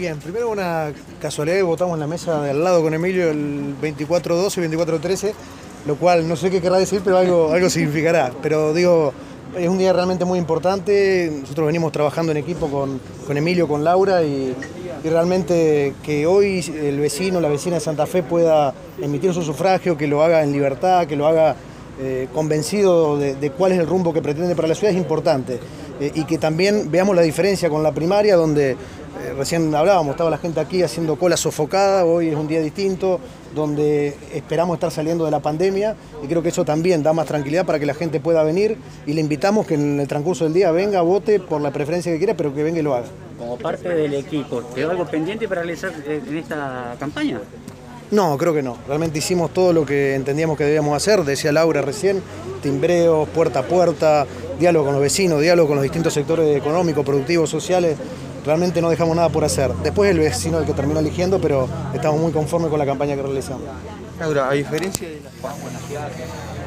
Bien, primero una casualidad votamos en la mesa de al lado con Emilio el 24-12 y 24-13, lo cual no sé qué querrá decir, pero algo, algo significará. Pero digo, es un día realmente muy importante. Nosotros venimos trabajando en equipo con, con Emilio, con Laura y, realmente que hoy el vecino, la vecina de Santa Fe pueda emitir su sufragio, que lo haga en libertad, que lo haga eh, convencido de, cuál es el rumbo que pretende para la ciudad es importante. Eh, y que también veamos la diferencia con la primaria, donde recién hablábamos, estaba la gente aquí haciendo cola sofocada, hoy es un día distinto, donde esperamos estar saliendo de la pandemia y creo que eso también da más tranquilidad para que la gente pueda venir y le invitamos que en el transcurso del día venga, vote por la preferencia que quiera, pero que venga y lo haga. Como parte del equipo, ¿quedó algo pendiente para realizar eh, en esta campaña? No, creo que no. Realmente hicimos todo lo que entendíamos que debíamos hacer, decía Laura recién, timbreos, puerta a puerta, diálogo con los vecinos, diálogo con los distintos sectores económicos, productivos, sociales. Realmente no dejamos nada por hacer. Después el vecino el que terminó eligiendo, pero estamos muy conformes con la campaña que realizamos. Laura, a diferencia de las